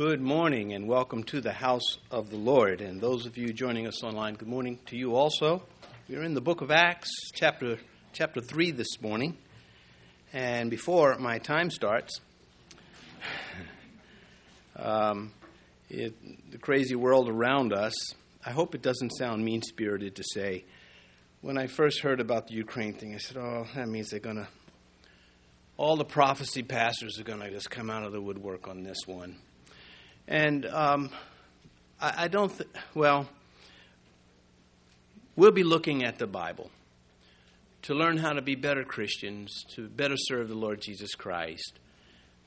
Good morning and welcome to the house of the Lord. And those of you joining us online, good morning to you also. We're in the book of Acts, chapter, chapter 3 this morning. And before my time starts, um, it, the crazy world around us, I hope it doesn't sound mean spirited to say, when I first heard about the Ukraine thing, I said, oh, that means they're going to, all the prophecy pastors are going to just come out of the woodwork on this one. And um, I, I, don't, th- well, we'll be looking at the Bible to learn how to be better Christians, to better serve the Lord Jesus Christ.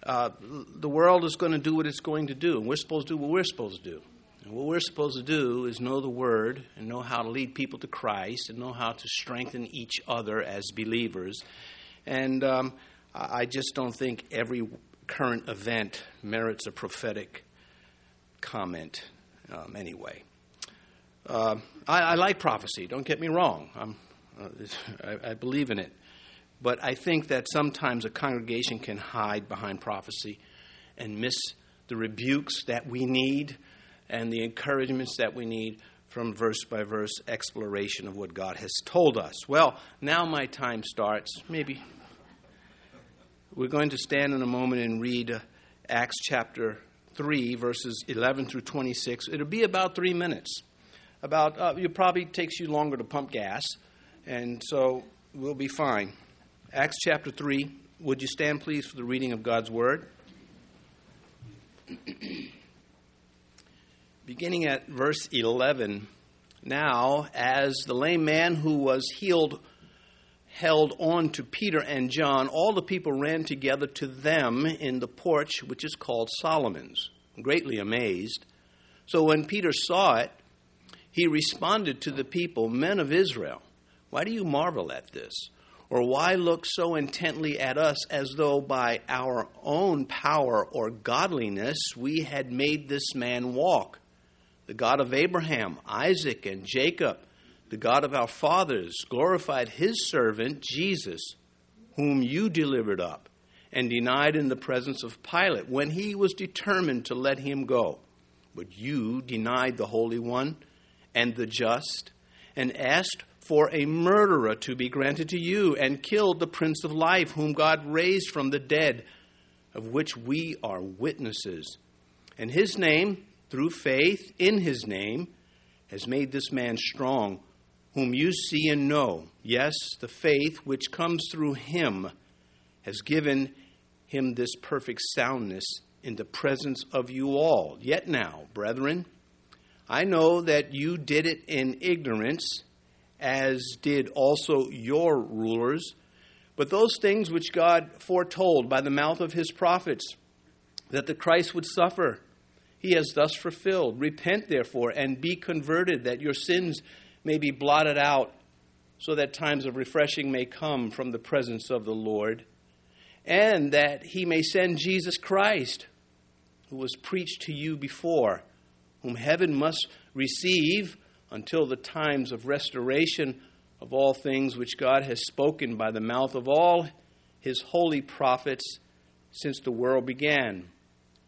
Uh, the world is going to do what it's going to do, and we're supposed to do what we're supposed to do. And what we're supposed to do is know the Word and know how to lead people to Christ and know how to strengthen each other as believers. And um, I just don't think every current event merits a prophetic comment um, anyway. Uh, I, I, like prophecy, don't get me wrong. Uh, I, I believe in it. But I think that sometimes a congregation can hide behind prophecy and miss the rebukes that we need and the encouragements that we need from verse by verse exploration of what God has told us. Well, now my time starts. Maybe we're going to stand in a moment and read uh, Acts chapter 3, verses 11 through 26. It'll be about three minutes. About uh, it probably takes you longer to pump gas, and so we'll be fine. Acts chapter 3. Would you stand, please, for the reading of God's word? Beginning at verse 11. Now, as the lame man who was healed held on to Peter and John, all the people ran together to them in the porch which is called Solomon's, greatly amazed. So when Peter saw it, he responded to the people, Men of Israel, why do you marvel at this? Or why look so intently at us as though by our own power or godliness we had made this man walk? The God of Abraham, Isaac, and Jacob the God of our fathers glorified his servant Jesus, whom you delivered up and denied in the presence of Pilate when he was determined to let him go. But you denied the Holy One and the just and asked for a murderer to be granted to you and killed the Prince of Life, whom God raised from the dead, of which we are witnesses. And his name, through faith in his name, has made this man strong whom you see and know. Yes, the faith which comes through him has given him this perfect soundness in the presence of you all. Yet now, brethren, I know that you did it in ignorance, as did also your rulers. But those things which God foretold by the mouth of his prophets, that the Christ would suffer, he has thus fulfilled. Repent, therefore, and be converted, that your sins may be blotted out, so that times of refreshing may come from the presence of the Lord, and that he may send Jesus Christ, who was preached to you before, whom heaven must receive until the times of restoration of all things which God has spoken by the mouth of all his holy prophets since the world began.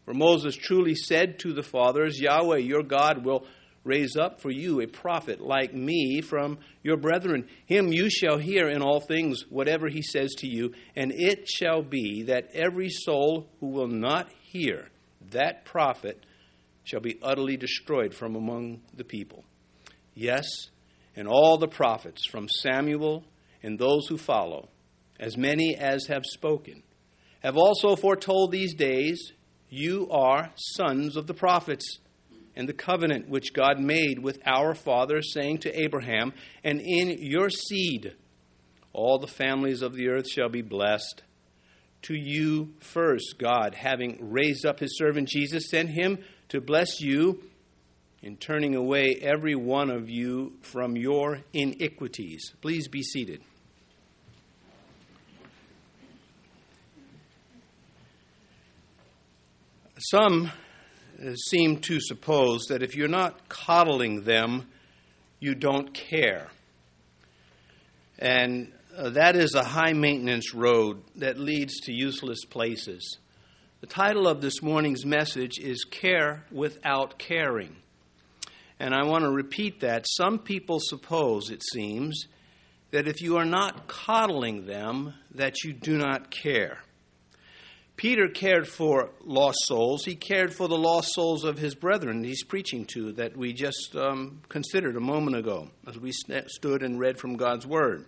For Moses truly said to the fathers, Yahweh your God will raise up for you a prophet like me from your brethren. Him you shall hear in all things whatever he says to you, and it shall be that every soul who will not hear that prophet shall be utterly destroyed from among the people. Yes, and all the prophets from Samuel and those who follow, as many as have spoken, have also foretold these days. You are sons of the prophets and the covenant which God made with our father, saying to Abraham, And in your seed all the families of the earth shall be blessed. To you first, God, having raised up his servant Jesus, sent him to bless you in turning away every one of you from your iniquities. Please be seated. Some seem to suppose that if you're not coddling them, you don't care. And uh, that is a high maintenance road that leads to useless places. The title of this morning's message is Care Without Caring. And I want to repeat that. Some people suppose, it seems, that if you are not coddling them, that you do not care. Peter cared for lost souls. He cared for the lost souls of his brethren he's preaching to that we just um, considered a moment ago as we st- stood and read from God's Word.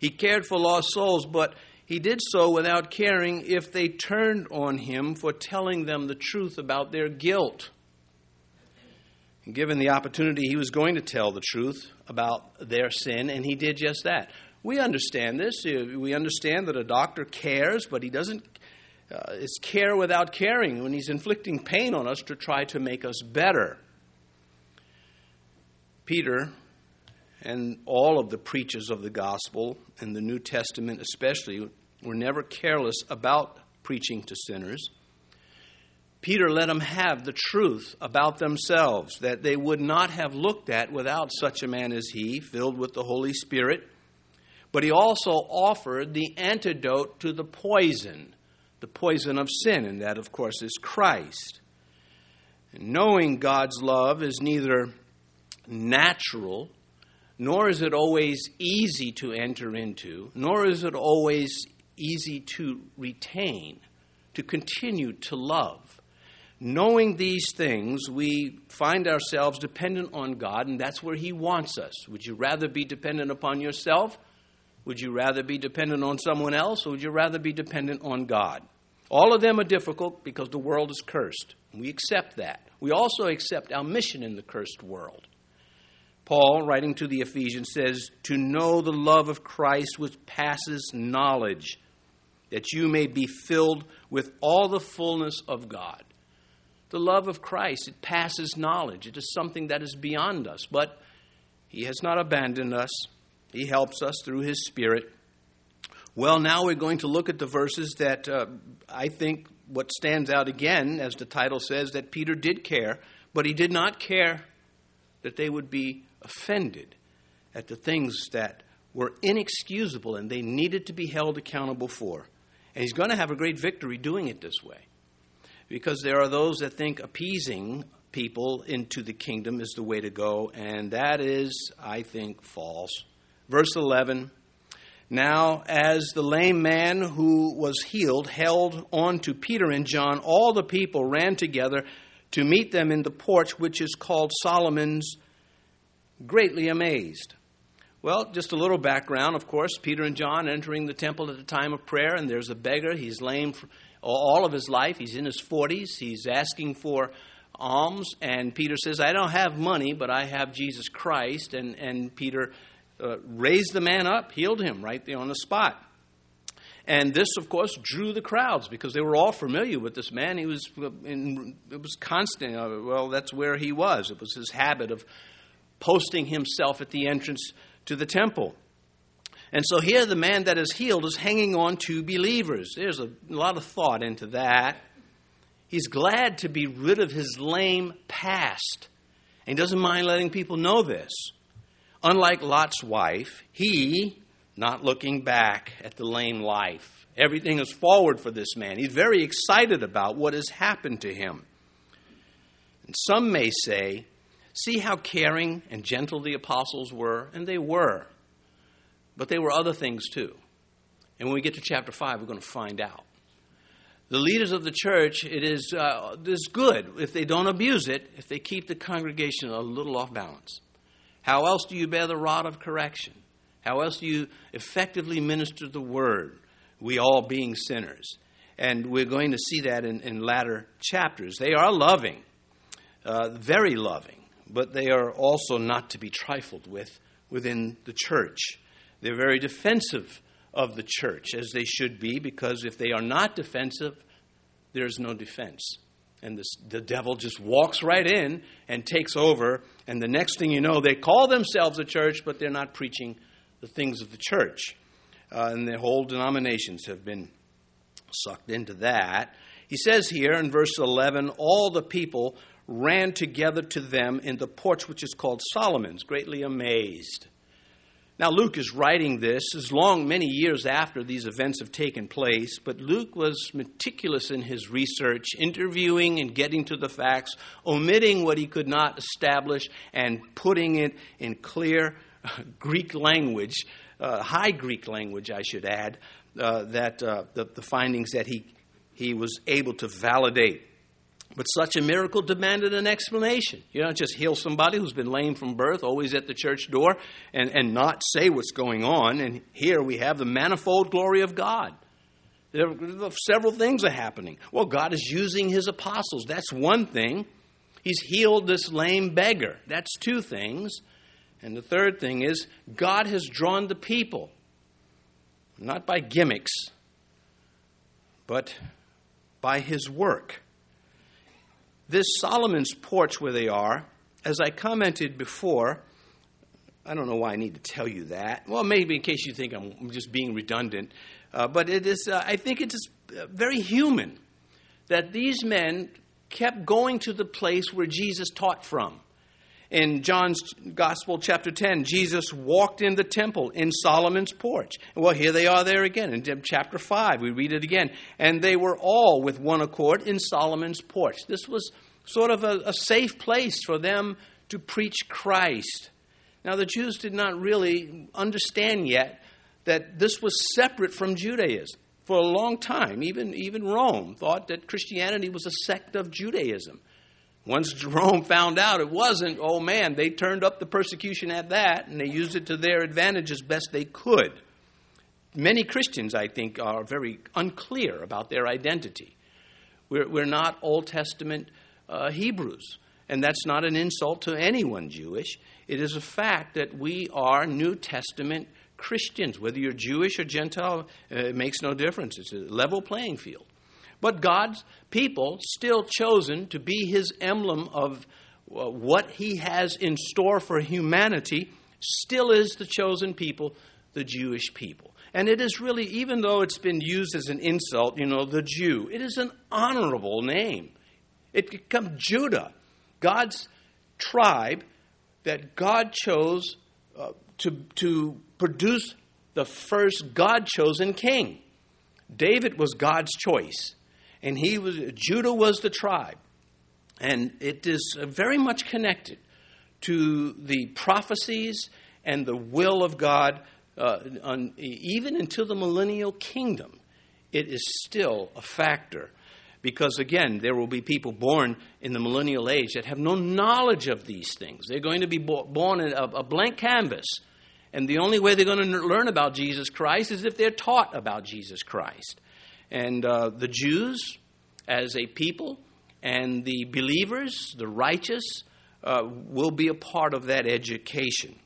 He cared for lost souls, but he did so without caring if they turned on him for telling them the truth about their guilt. And given the opportunity, he was going to tell the truth about their sin, and he did just that. We understand this. We understand that a doctor cares, but he doesn't. Uh, it's care without caring when he's inflicting pain on us to try to make us better. Peter and all of the preachers of the gospel in the New Testament, especially, were never careless about preaching to sinners. Peter let them have the truth about themselves that they would not have looked at without such a man as he, filled with the Holy Spirit. But he also offered the antidote to the poison, the poison of sin, and that, of course, is Christ. And knowing God's love is neither natural, nor is it always easy to enter into, nor is it always easy to retain, to continue to love. Knowing these things, we find ourselves dependent on God, and that's where He wants us. Would you rather be dependent upon yourself? Would you rather be dependent on someone else, or would you rather be dependent on God? All of them are difficult because the world is cursed. We accept that. We also accept our mission in the cursed world. Paul, writing to the Ephesians, says, To know the love of Christ which passes knowledge, that you may be filled with all the fullness of God. The love of Christ, it passes knowledge. It is something that is beyond us, but He has not abandoned us. He helps us through His Spirit. Well, now we're going to look at the verses that uh, I think what stands out again, as the title says, that Peter did care, but he did not care that they would be offended at the things that were inexcusable and they needed to be held accountable for. And he's going to have a great victory doing it this way. Because there are those that think appeasing people into the kingdom is the way to go, and that is, I think, false. Verse 11 Now, as the lame man who was healed held on to Peter and John, all the people ran together to meet them in the porch, which is called Solomon's, greatly amazed. Well, just a little background, of course. Peter and John entering the temple at the time of prayer, and there's a beggar. He's lame all of his life. He's in his 40s. He's asking for alms, and Peter says, I don't have money, but I have Jesus Christ. And, and Peter uh, raised the man up, healed him right there on the spot. And this, of course, drew the crowds because they were all familiar with this man. He was, in, it was constant. Uh, well, that's where he was. It was his habit of posting himself at the entrance to the temple. And so here the man that is healed is hanging on to believers. There's a lot of thought into that. He's glad to be rid of his lame past. And he doesn't mind letting people know this. Unlike Lot's wife, he, not looking back at the lame life, everything is forward for this man. He's very excited about what has happened to him. And some may say, See how caring and gentle the apostles were? And they were. But they were other things too. And when we get to chapter 5, we're going to find out. The leaders of the church, it is, uh, it is good if they don't abuse it, if they keep the congregation a little off balance. How else do you bear the rod of correction? How else do you effectively minister the word? We all being sinners. And we're going to see that in, in latter chapters. They are loving, uh, very loving but they are also not to be trifled with within the church. They're very defensive of the church, as they should be, because if they are not defensive, there's no defense. And this, the devil just walks right in and takes over, and the next thing you know, they call themselves a church, but they're not preaching the things of the church. Uh, and the whole denominations have been sucked into that. He says here in verse 11, all the people ran together to them in the porch which is called Solomon's, greatly amazed. Now, Luke is writing this as long, many years after these events have taken place, but Luke was meticulous in his research, interviewing and getting to the facts, omitting what he could not establish, and putting it in clear uh, Greek language, uh, high Greek language, I should add, uh, that uh, the, the findings that he, he was able to validate. But such a miracle demanded an explanation. You don't just heal somebody who's been lame from birth, always at the church door, and, and not say what's going on. And here we have the manifold glory of God. There, several things are happening. Well, God is using his apostles. That's one thing. He's healed this lame beggar. That's two things. And the third thing is God has drawn the people, not by gimmicks, but by his work. This Solomon's porch where they are, as I commented before, I don't know why I need to tell you that. Well, maybe in case you think I'm just being redundant, uh, but it is. Uh, I think it is uh, very human that these men kept going to the place where Jesus taught from in John's Gospel, chapter 10, Jesus walked in the temple in Solomon's porch. Well, here they are there again in chapter 5. We read it again. And they were all with one accord in Solomon's porch. This was sort of a, a safe place for them to preach Christ. Now, the Jews did not really understand yet that this was separate from Judaism. For a long time, even, even Rome thought that Christianity was a sect of Judaism. Once Jerome found out it wasn't, oh man, they turned up the persecution at that and they used it to their advantage as best they could. Many Christians, I think, are very unclear about their identity. We're, we're not Old Testament uh, Hebrews, and that's not an insult to anyone Jewish. It is a fact that we are New Testament Christians. Whether you're Jewish or Gentile, uh, it makes no difference. It's a level playing field. But God's people, still chosen to be his emblem of uh, what he has in store for humanity, still is the chosen people, the Jewish people. And it is really, even though it's been used as an insult, you know, the Jew, it is an honorable name. It becomes Judah, God's tribe that God chose uh, to, to produce the first God chosen king. David was God's choice and he was Judah was the tribe, and it is very much connected to the prophecies and the will of God, uh, on, even until the millennial kingdom. It is still a factor. Because again, there will be people born in the millennial age that have no knowledge of these things. They're going to be born in a, a blank canvas. And the only way they're going to learn about Jesus Christ is if they're taught about Jesus Christ. And uh, the Jews, as a people, and the believers, the righteous, uh, will be a part of that education.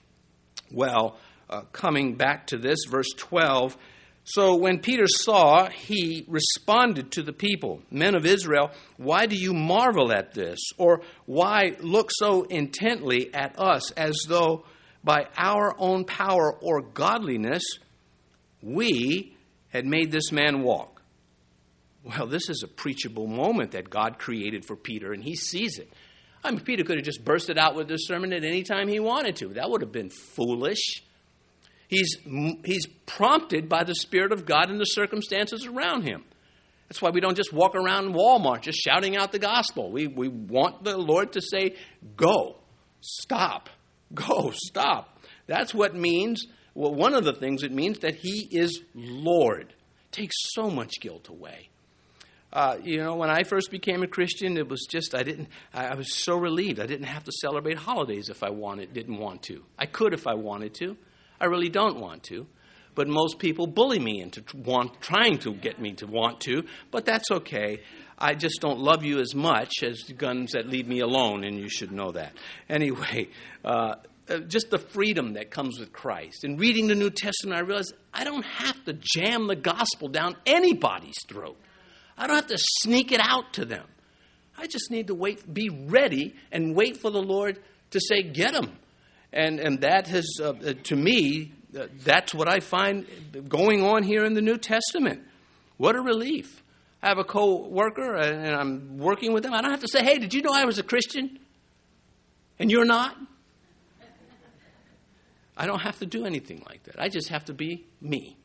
Well, uh, coming back to this, verse 12. So when Peter saw, he responded to the people, Men of Israel, why do you marvel at this? Or why look so intently at us as though by our own power or godliness we had made this man walk? Well, this is a preachable moment that God created for Peter, and he sees it. I mean, Peter could have just bursted out with this sermon at any time he wanted to. That would have been foolish. He's, he's prompted by the Spirit of God and the circumstances around him. That's why we don't just walk around Walmart just shouting out the gospel. We, we want the Lord to say, go, stop, go, stop. That's what means, well, one of the things it means that He is Lord. Takes so much guilt away. Uh, you know, when I first became a Christian, it was just I didn't. I, I was so relieved. I didn't have to celebrate holidays if I wanted, didn't want to. I could if I wanted to. I really don't want to. But most people bully me into want, trying to get me to want to. But that's okay. I just don't love you as much as guns that leave me alone, and you should know that. Anyway, uh, uh, just the freedom that comes with Christ. In reading the New Testament, I realized I don't have to jam the gospel down anybody's throat. I don't have to sneak it out to them. I just need to wait, be ready, and wait for the Lord to say, "Get them." And and that has, uh, uh, to me, uh, that's what I find going on here in the New Testament. What a relief! I have a co-worker, and I'm working with them. I don't have to say, "Hey, did you know I was a Christian?" And you're not. I don't have to do anything like that. I just have to be me.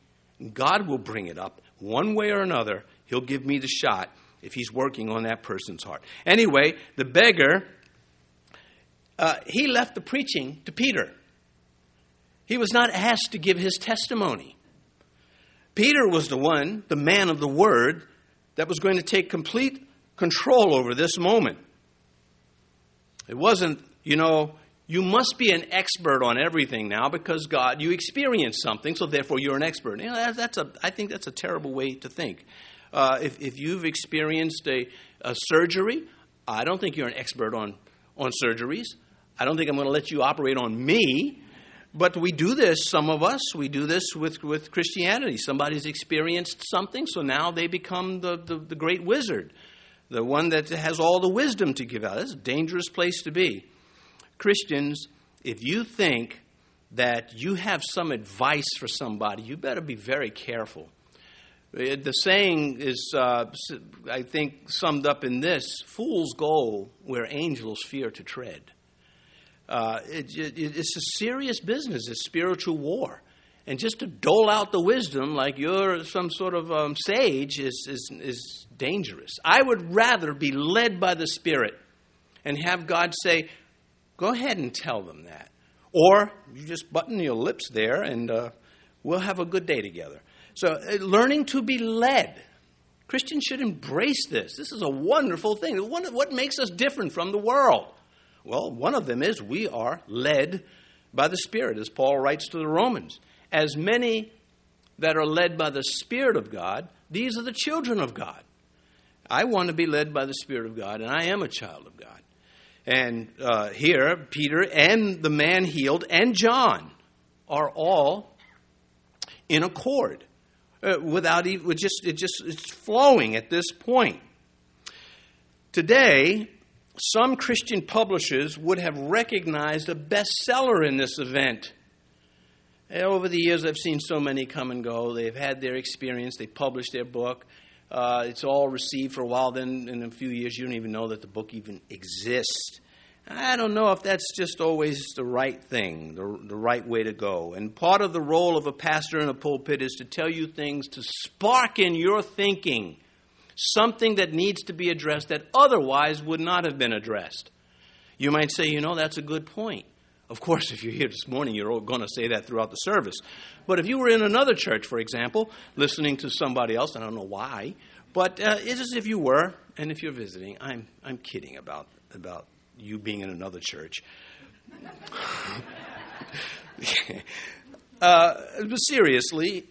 God will bring it up one way or another. He'll give me the shot if He's working on that person's heart. Anyway, the beggar, uh, he left the preaching to Peter. He was not asked to give his testimony. Peter was the one, the man of the word, that was going to take complete control over this moment. It wasn't, you know, you must be an expert on everything now because God, you experienced something, so therefore you're an expert. You know, that's a, I think that's a terrible way to think. Uh, if, if you've experienced a, a surgery, I don't think you're an expert on, on surgeries. I don't think I'm going to let you operate on me. But we do this, some of us, we do this with, with Christianity. Somebody's experienced something, so now they become the, the, the great wizard, the one that has all the wisdom to give out. That's a dangerous place to be. Christians, if you think that you have some advice for somebody, you better be very careful. Uh, the saying is, uh, I think, summed up in this fools go where angels fear to tread. Uh, it, it, it's a serious business, it's spiritual war. And just to dole out the wisdom like you're some sort of um, sage is, is, is dangerous. I would rather be led by the Spirit and have God say, go ahead and tell them that. Or you just button your lips there and uh, we'll have a good day together. So, uh, learning to be led. Christians should embrace this. This is a wonderful thing. What makes us different from the world? Well, one of them is we are led by the Spirit, as Paul writes to the Romans. As many that are led by the Spirit of God, these are the children of God. I want to be led by the Spirit of God, and I am a child of God. And uh, here, Peter and the man healed and John are all in accord. Uh, without even, just, it just, it's flowing at this point. Today, some Christian publishers would have recognized a bestseller in this event. And over the years, I've seen so many come and go. They've had their experience, they published their book. Uh, it's all received for a while, then in a few years, you don't even know that the book even exists. I don't know if that's just always the right thing, the, the right way to go. And part of the role of a pastor in a pulpit is to tell you things to spark in your thinking something that needs to be addressed that otherwise would not have been addressed. You might say, you know, that's a good point. Of course, if you're here this morning, you're going to say that throughout the service. But if you were in another church, for example, listening to somebody else, I don't know why, but uh, it's as if you were, and if you're visiting, I'm, I'm kidding about, about you being in another church. uh, but seriously,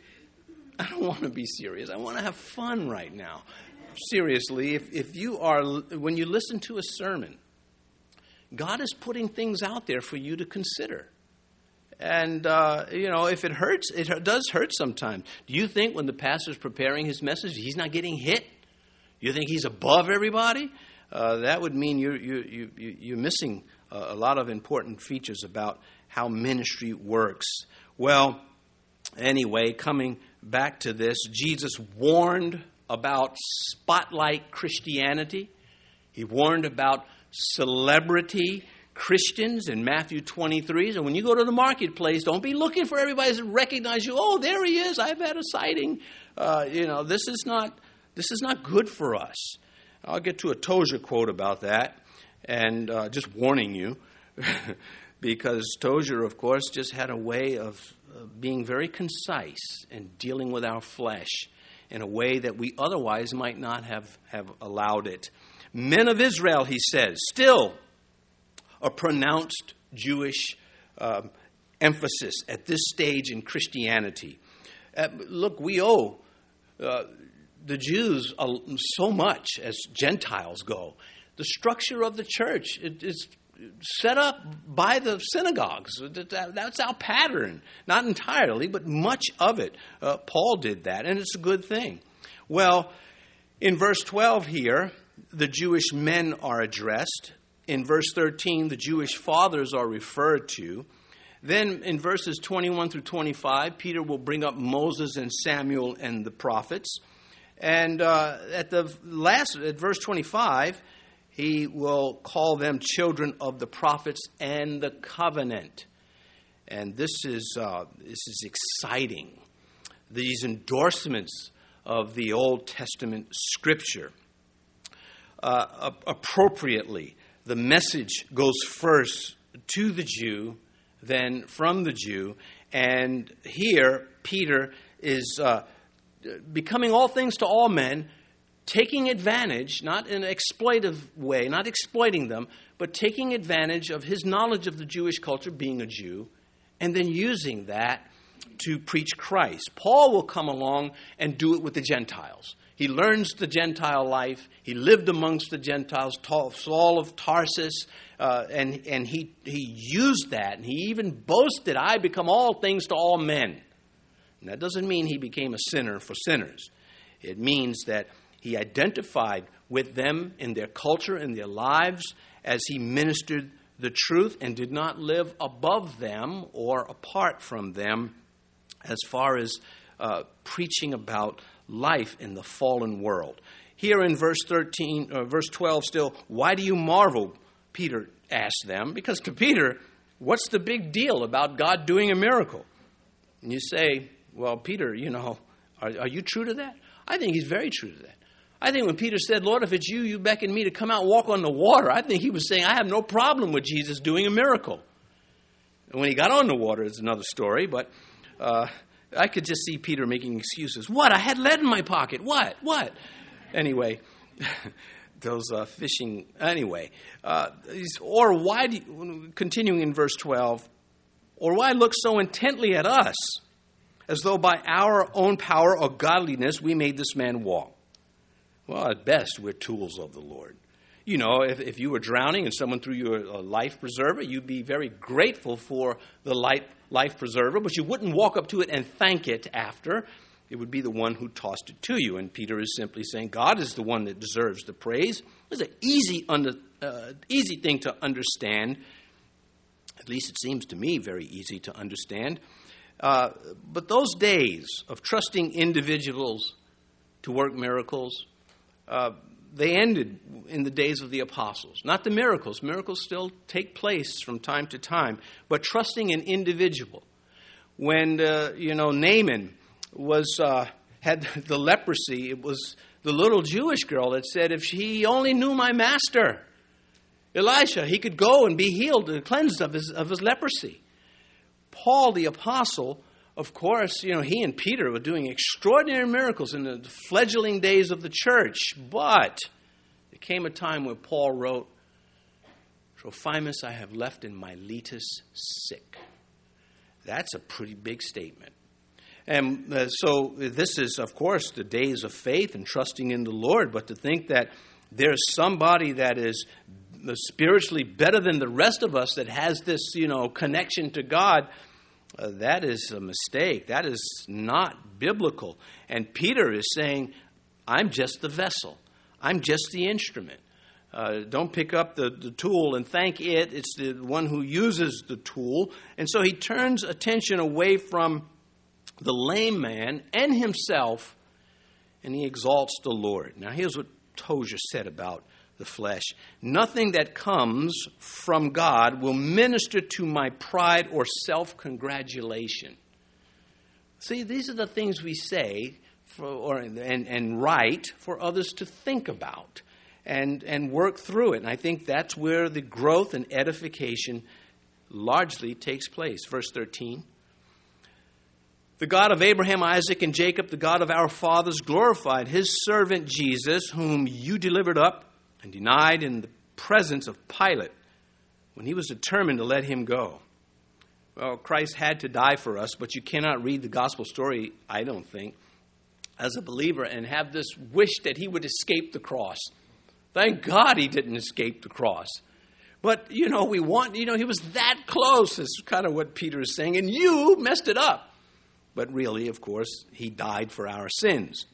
I don't want to be serious. I want to have fun right now seriously, if, if you are, when you listen to a sermon, God is putting things out there for you to consider. And, uh, you know, if it hurts, it does hurt sometimes. Do you think when the pastor's preparing his message, he's not getting hit? You think he's above everybody? Uh, that would mean you're, you, you, you're missing a lot of important features about how ministry works. Well, anyway, coming back to this, Jesus warned about spotlight Christianity. He warned about celebrity Christians in Matthew 23. And when you go to the marketplace, don't be looking for everybody to recognize you. Oh, there he is. I've had a sighting. Uh, you know, this is not this is not good for us. I'll get to a Tozer quote about that, and uh, just warning you, because Tozer, of course, just had a way of uh, being very concise and dealing with our flesh in a way that we otherwise might not have, have allowed it. Men of Israel, he says, still a pronounced Jewish uh, emphasis at this stage in Christianity. Uh, look, we owe uh, the Jews so much as Gentiles go. The structure of the church is set up by the synagogues. That's our pattern. Not entirely, but much of it. Uh, Paul did that, and it's a good thing. Well, in verse 12 here, the Jewish men are addressed. In verse 13, the Jewish fathers are referred to. Then in verses 21 through 25, Peter will bring up Moses and Samuel and the prophets. And uh, at the last, at verse 25, he will call them children of the prophets and the covenant. And this is, uh, this is exciting. These endorsements of the Old Testament scripture. Uh, appropriately, the message goes first to the Jew, then from the Jew. And here, Peter is uh, becoming all things to all men, taking advantage, not in an exploitive way, not exploiting them, but taking advantage of his knowledge of the Jewish culture, being a Jew, and then using that to preach Christ. Paul will come along and do it with the Gentiles. He learns the Gentile life. He lived amongst the Gentiles, Saul of Tarsus, uh, and, and he, he used that. And he even boasted, I become all things to all men. And that doesn't mean he became a sinner for sinners. It means that he identified with them in their culture, in their lives, as he ministered the truth and did not live above them or apart from them as far as uh, preaching about life in the fallen world. Here in verse 13, uh, verse 12 still, why do you marvel? Peter asked them, because to Peter, what's the big deal about God doing a miracle? And you say, well, Peter, you know, are, are you true to that? I think he's very true to that. I think when Peter said, Lord, if it's you, you beckon me to come out and walk on the water, I think he was saying, I have no problem with Jesus doing a miracle. And when he got on the water, it's another story, but uh, I could just see Peter making excuses. What? I had lead in my pocket. What? What? Anyway, those uh, fishing. Anyway, uh, or why, do continuing in verse 12, or why look so intently at us, as though by our own power or godliness we made this man walk? Well, at best, we're tools of the Lord. You know, if, if you were drowning and someone threw you a, a life preserver, you'd be very grateful for the life, life preserver, but you wouldn't walk up to it and thank it after. It would be the one who tossed it to you. And Peter is simply saying, God is the one that deserves the praise. It's an easy, under, uh, easy thing to understand. At least it seems to me very easy to understand. Uh, but those days of trusting individuals to work miracles, uh, they ended in the days of the apostles. Not the miracles. Miracles still take place from time to time, but trusting an individual. When, uh, you know, Naaman was, uh, had the leprosy, it was the little Jewish girl that said, if he only knew my master, Elisha, he could go and be healed and cleansed of his, of his leprosy. Paul the apostle of course, you know, he and Peter were doing extraordinary miracles in the fledgling days of the church. But there came a time when Paul wrote, Trophimus I have left in Miletus sick. That's a pretty big statement. And uh, so this is, of course, the days of faith and trusting in the Lord. But to think that there's somebody that is spiritually better than the rest of us that has this, you know, connection to God uh, that is a mistake. That is not biblical. And Peter is saying, I'm just the vessel, I'm just the instrument. Uh, don't pick up the, the tool and thank it. It's the one who uses the tool. And so he turns attention away from the lame man and himself, and he exalts the Lord. Now, here's what Tozer said about the flesh. Nothing that comes from God will minister to my pride or self congratulation. See, these are the things we say for, or, and, and write for others to think about and, and work through it. And I think that's where the growth and edification largely takes place. Verse 13. The God of Abraham, Isaac, and Jacob, the God of our fathers, glorified his servant Jesus, whom you delivered up and denied in the presence of Pilate when he was determined to let him go. Well, Christ had to die for us, but you cannot read the gospel story, I don't think, as a believer and have this wish that he would escape the cross. Thank God he didn't escape the cross. But, you know, we want, you know, he was that close, is kind of what Peter is saying, and you messed it up. But really, of course, he died for our sins.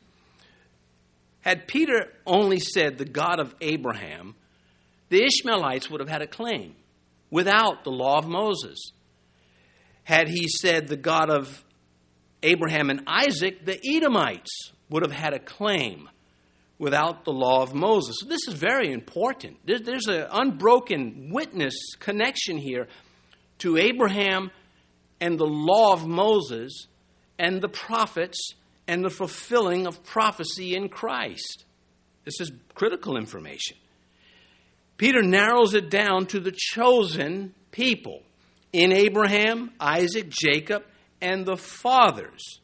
Had Peter only said the God of Abraham, the Ishmaelites would have had a claim without the law of Moses. Had he said the God of Abraham and Isaac, the Edomites would have had a claim without the law of Moses. So this is very important. There's an unbroken witness connection here to Abraham and the law of Moses and the prophets and the fulfilling of prophecy in Christ. This is critical information. Peter narrows it down to the chosen people in Abraham, Isaac, Jacob, and the fathers,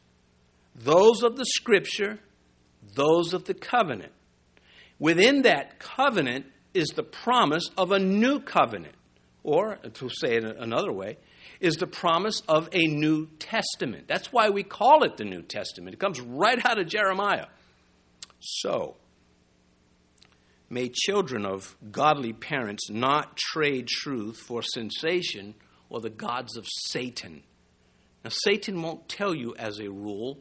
those of the scripture, those of the covenant. Within that covenant is the promise of a new covenant, or to say it another way, is the promise of a New Testament. That's why we call it the New Testament. It comes right out of Jeremiah. So, may children of godly parents not trade truth for sensation or the gods of Satan. Now, Satan won't tell you as a rule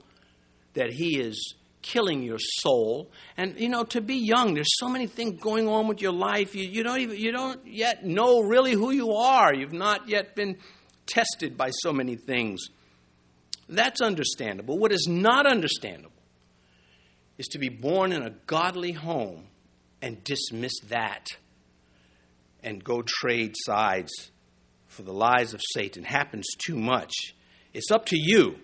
that he is killing your soul. And you know, to be young, there's so many things going on with your life. You, you don't even you don't yet know really who you are. You've not yet been tested by so many things. That's understandable. What is not understandable is to be born in a godly home and dismiss that and go trade sides for the lies of Satan. Happens too much. It's up to you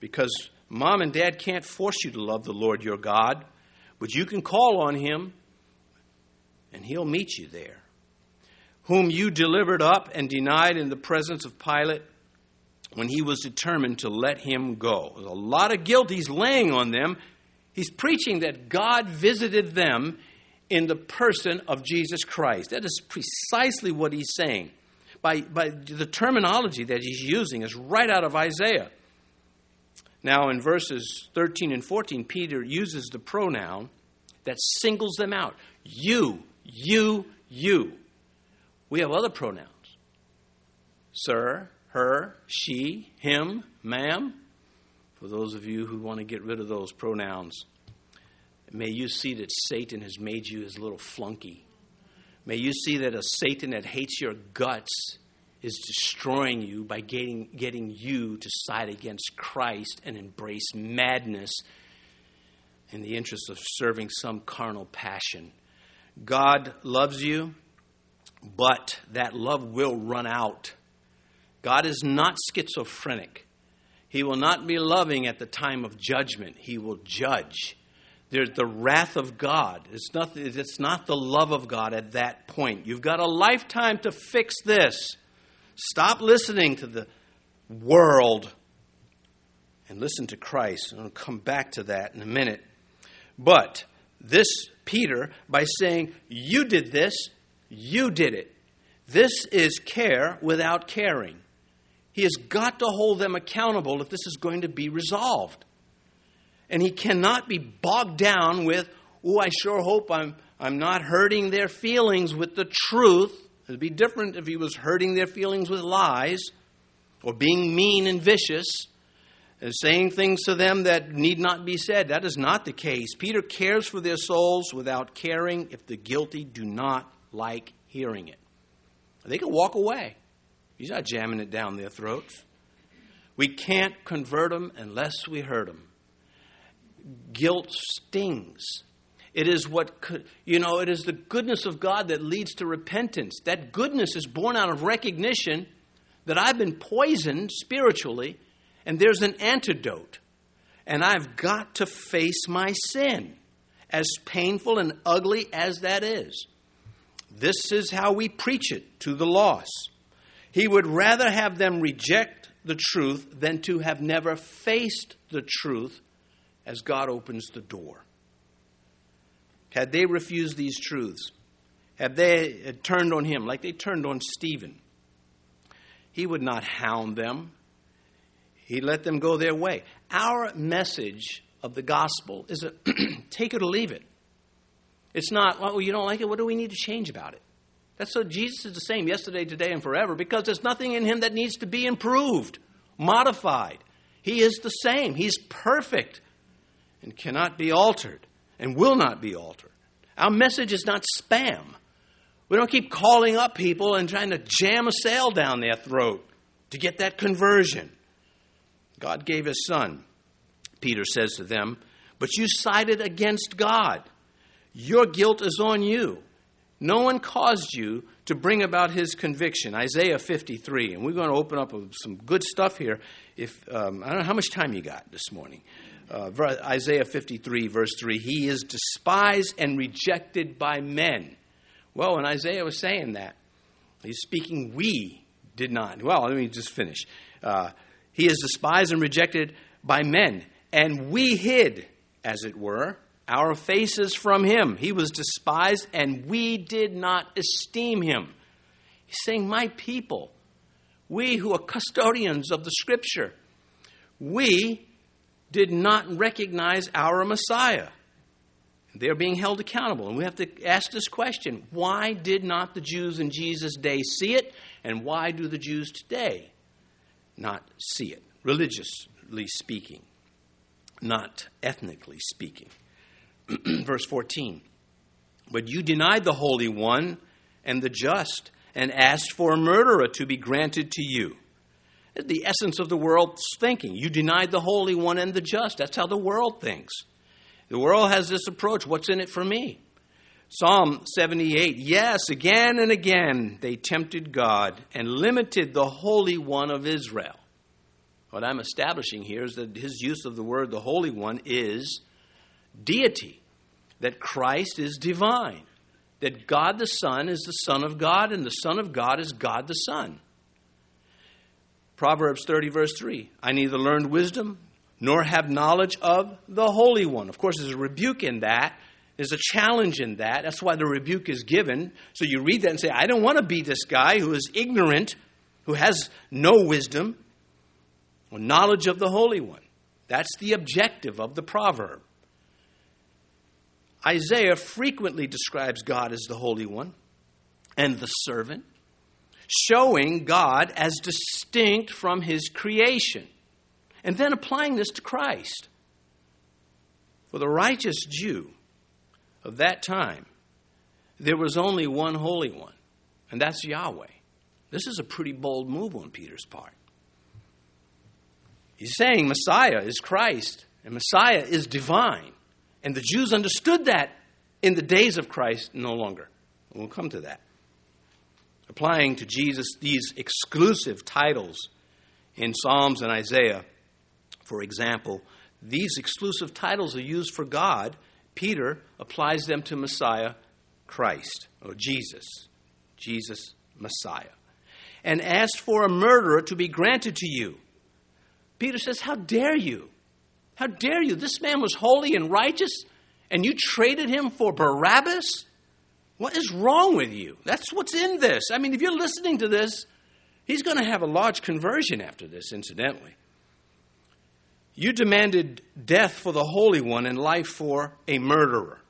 because mom and dad can't force you to love the Lord your God, but you can call on him and he'll meet you there whom you delivered up and denied in the presence of Pilate when he was determined to let him go. There's a lot of guilt he's laying on them. He's preaching that God visited them in the person of Jesus Christ. That is precisely what he's saying. By, by the terminology that he's using is right out of Isaiah. Now, in verses 13 and 14, Peter uses the pronoun that singles them out. You, you, you. We have other pronouns sir, her, she, him, ma'am. For those of you who want to get rid of those pronouns, may you see that Satan has made you his little flunky. May you see that a Satan that hates your guts is destroying you by getting, getting you to side against Christ and embrace madness in the interest of serving some carnal passion. God loves you but that love will run out. God is not schizophrenic. He will not be loving at the time of judgment. He will judge. There's the wrath of God. It's not, it's not the love of God at that point. You've got a lifetime to fix this. Stop listening to the world and listen to Christ. And I'll come back to that in a minute. But this Peter, by saying, You did this, you did it. This is care without caring. He has got to hold them accountable if this is going to be resolved. And he cannot be bogged down with, oh, I sure hope I'm, I'm not hurting their feelings with the truth. It'd be different if he was hurting their feelings with lies or being mean and vicious and saying things to them that need not be said. That is not the case. Peter cares for their souls without caring if the guilty do not like hearing it. They can walk away. He's not jamming it down their throats. We can't convert them unless we hurt them. Guilt stings. It is what, could, you know, it is the goodness of God that leads to repentance. That goodness is born out of recognition that I've been poisoned spiritually and there's an antidote. And I've got to face my sin, as painful and ugly as that is. This is how we preach it to the lost. He would rather have them reject the truth than to have never faced the truth as God opens the door. Had they refused these truths, had they uh, turned on him like they turned on Stephen, he would not hound them. He let them go their way. Our message of the gospel is a take it or leave it. It's not, well, you don't like it? What do we need to change about it? That's so Jesus is the same yesterday, today, and forever because there's nothing in him that needs to be improved, modified. He is the same. He's perfect and cannot be altered and will not be altered. Our message is not spam. We don't keep calling up people and trying to jam a sale down their throat to get that conversion. God gave his son, Peter says to them, but you sided against God. Your guilt is on you. No one caused you to bring about his conviction. Isaiah 53. And we're going to open up some good stuff here. If um, I don't know how much time you got this morning. Uh, Isaiah 53, verse 3. He is despised and rejected by men. Well, when Isaiah was saying that, he's speaking, we did not. Well, let me just finish. Uh, he is despised and rejected by men, and we hid, as it were, our faces from him. He was despised, and we did not esteem him. He's saying, My people, we who are custodians of the scripture, we did not recognize our Messiah. They're being held accountable. And we have to ask this question why did not the Jews in Jesus' day see it? And why do the Jews today not see it, religiously speaking, not ethnically speaking? Verse 14. But you denied the Holy One and the just, and asked for a murderer to be granted to you. The essence of the world's thinking. You denied the Holy One and the just. That's how the world thinks. The world has this approach what's in it for me? Psalm 78 Yes, again and again they tempted God and limited the Holy One of Israel. What I'm establishing here is that his use of the word the Holy One is deity, that Christ is divine, that God the Son is the Son of God, and the Son of God is God the Son. Proverbs 30, verse 3 I neither learned wisdom nor have knowledge of the Holy One. Of course, there's a rebuke in that. There's a challenge in that. That's why the rebuke is given. So you read that and say, I don't want to be this guy who is ignorant, who has no wisdom or knowledge of the Holy One. That's the objective of the proverb. Isaiah frequently describes God as the Holy One and the servant, showing God as distinct from his creation, and then applying this to Christ. For the righteous Jew of that time, there was only one Holy One, and that's Yahweh. This is a pretty bold move on Peter's part. He's saying Messiah is Christ, and Messiah is divine. And the Jews understood that in the days of Christ no longer. We'll come to that. Applying to Jesus these exclusive titles in Psalms and Isaiah, for example, these exclusive titles are used for God. Peter applies them to Messiah, Christ, or Jesus. Jesus, Messiah. And asked for a murderer to be granted to you. Peter says, How dare you? How dare you? This man was holy and righteous, and you traded him for Barabbas? What is wrong with you? That's what's in this. I mean, if you're listening to this, he's going to have a large conversion after this, incidentally. You demanded death for the Holy One and life for a murderer.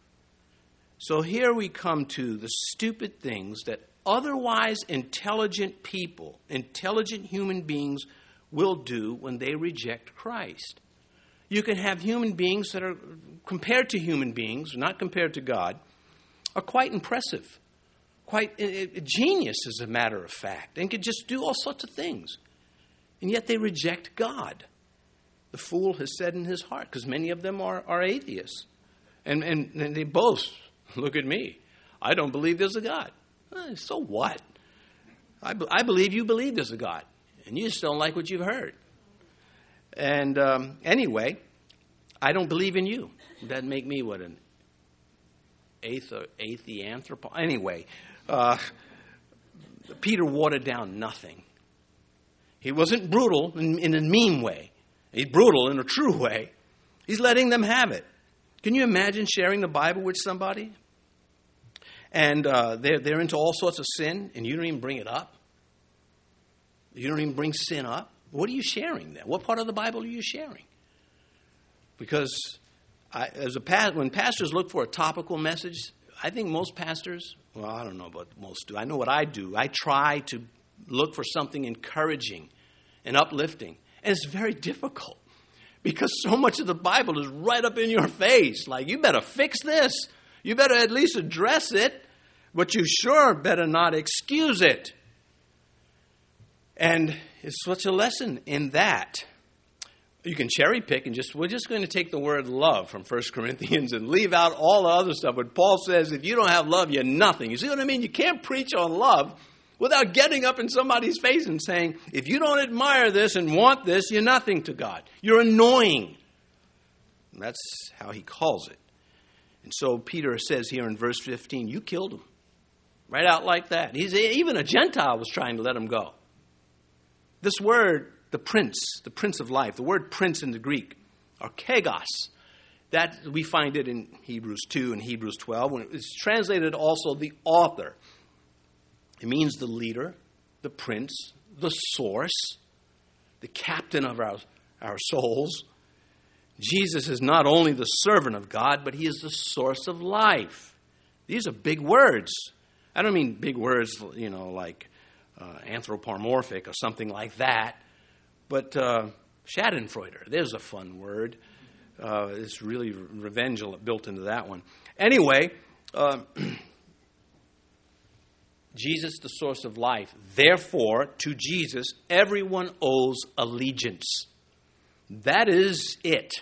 So here we come to the stupid things that otherwise intelligent people, intelligent human beings, will do when they reject Christ you can have human beings that are compared to human beings, not compared to God, are quite impressive, quite genius, as a matter of fact, and can just do all sorts of things. And yet they reject God. The fool has said in his heart, because many of them are, are atheists. And, and, and they boast, look at me. I don't believe there's a God. Eh, so what? I, I believe you believe there's a God, and you just don't like what you've heard. And um, anyway, I don't believe in you. That make me what an atheanthropo. Anyway, uh, Peter watered down nothing. He wasn't brutal in, in a mean way. He's brutal in a true way. He's letting them have it. Can you imagine sharing the Bible with somebody? And uh, they're, they're into all sorts of sin, and you don't even bring it up? You don't even bring sin up? What are you sharing then? What part of the Bible are you sharing? Because I, as a when pastors look for a topical message, I think most pastors, well, I don't know about most do. I know what I do. I try to look for something encouraging and uplifting. And it's very difficult because so much of the Bible is right up in your face. Like, you better fix this. You better at least address it, but you sure better not excuse it. And it's such a lesson in that. You can cherry pick and just, we're just going to take the word love from 1 Corinthians and leave out all the other stuff. But Paul says if you don't have love, you're nothing. You see what I mean? You can't preach on love without getting up in somebody's face and saying, if you don't admire this and want this, you're nothing to God. You're annoying. And that's how he calls it. And so Peter says here in verse 15, You killed him. Right out like that. He's, even a Gentile was trying to let him go. This word, the prince, the prince of life, the word prince in the Greek, archegos, that we find it in Hebrews 2 and Hebrews 12. When it's translated also the author. It means the leader, the prince, the source, the captain of our, our souls. Jesus is not only the servant of God, but he is the source of life. These are big words. I don't mean big words, you know, like uh, anthropomorphic or something like that, but uh, Schadenfreude. There's a fun word. Uh, it's really revenge built into that one. Anyway, uh, Jesus, the source of life. Therefore, to Jesus, everyone owes allegiance. That is it.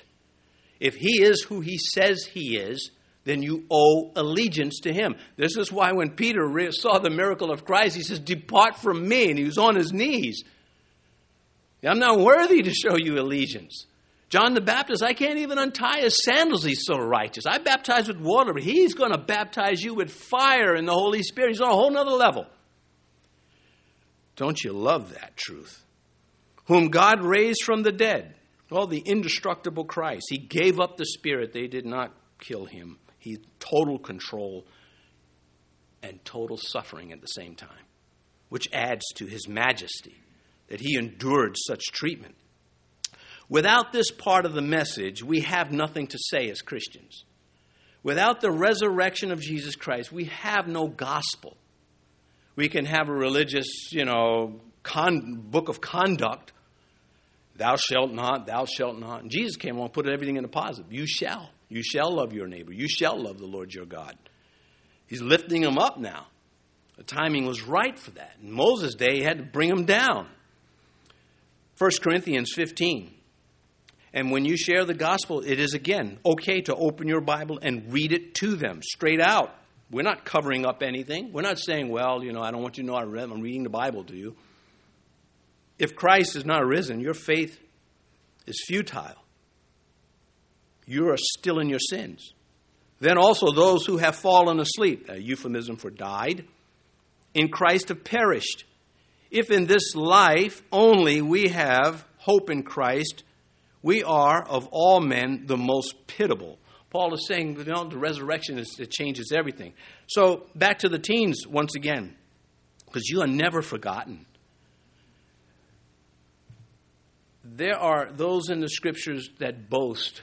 If he is who he says he is, then you owe allegiance to him. This is why when Peter saw the miracle of Christ, he says, Depart from me. And he was on his knees. I'm not worthy to show you allegiance. John the Baptist, I can't even untie his sandals. He's so righteous. I baptize with water, but he's going to baptize you with fire and the Holy Spirit. He's on a whole nother level. Don't you love that truth? Whom God raised from the dead. Well, the indestructible Christ. He gave up the Spirit. They did not kill him. He total control and total suffering at the same time, which adds to his majesty that he endured such treatment. Without this part of the message, we have nothing to say as Christians. Without the resurrection of Jesus Christ, we have no gospel. We can have a religious, you know, con- book of conduct. Thou shalt not, thou shalt not. And Jesus came along and put everything in a positive. You shall. You shall love your neighbor. You shall love the Lord your God. He's lifting them up now. The timing was right for that. In Moses' day, he had to bring them down. 1 Corinthians 15. And when you share the gospel, it is again okay to open your Bible and read it to them straight out. We're not covering up anything. We're not saying, well, you know, I don't want you to know I'm reading the Bible to you. If Christ is not risen, your faith is futile. You are still in your sins. Then also those who have fallen asleep, a euphemism for died, in Christ have perished. If in this life only we have hope in Christ, we are, of all men, the most pitiable. Paul is saying, you know, the resurrection is, it changes everything. So, back to the teens once again, because you are never forgotten. There are those in the scriptures that boast,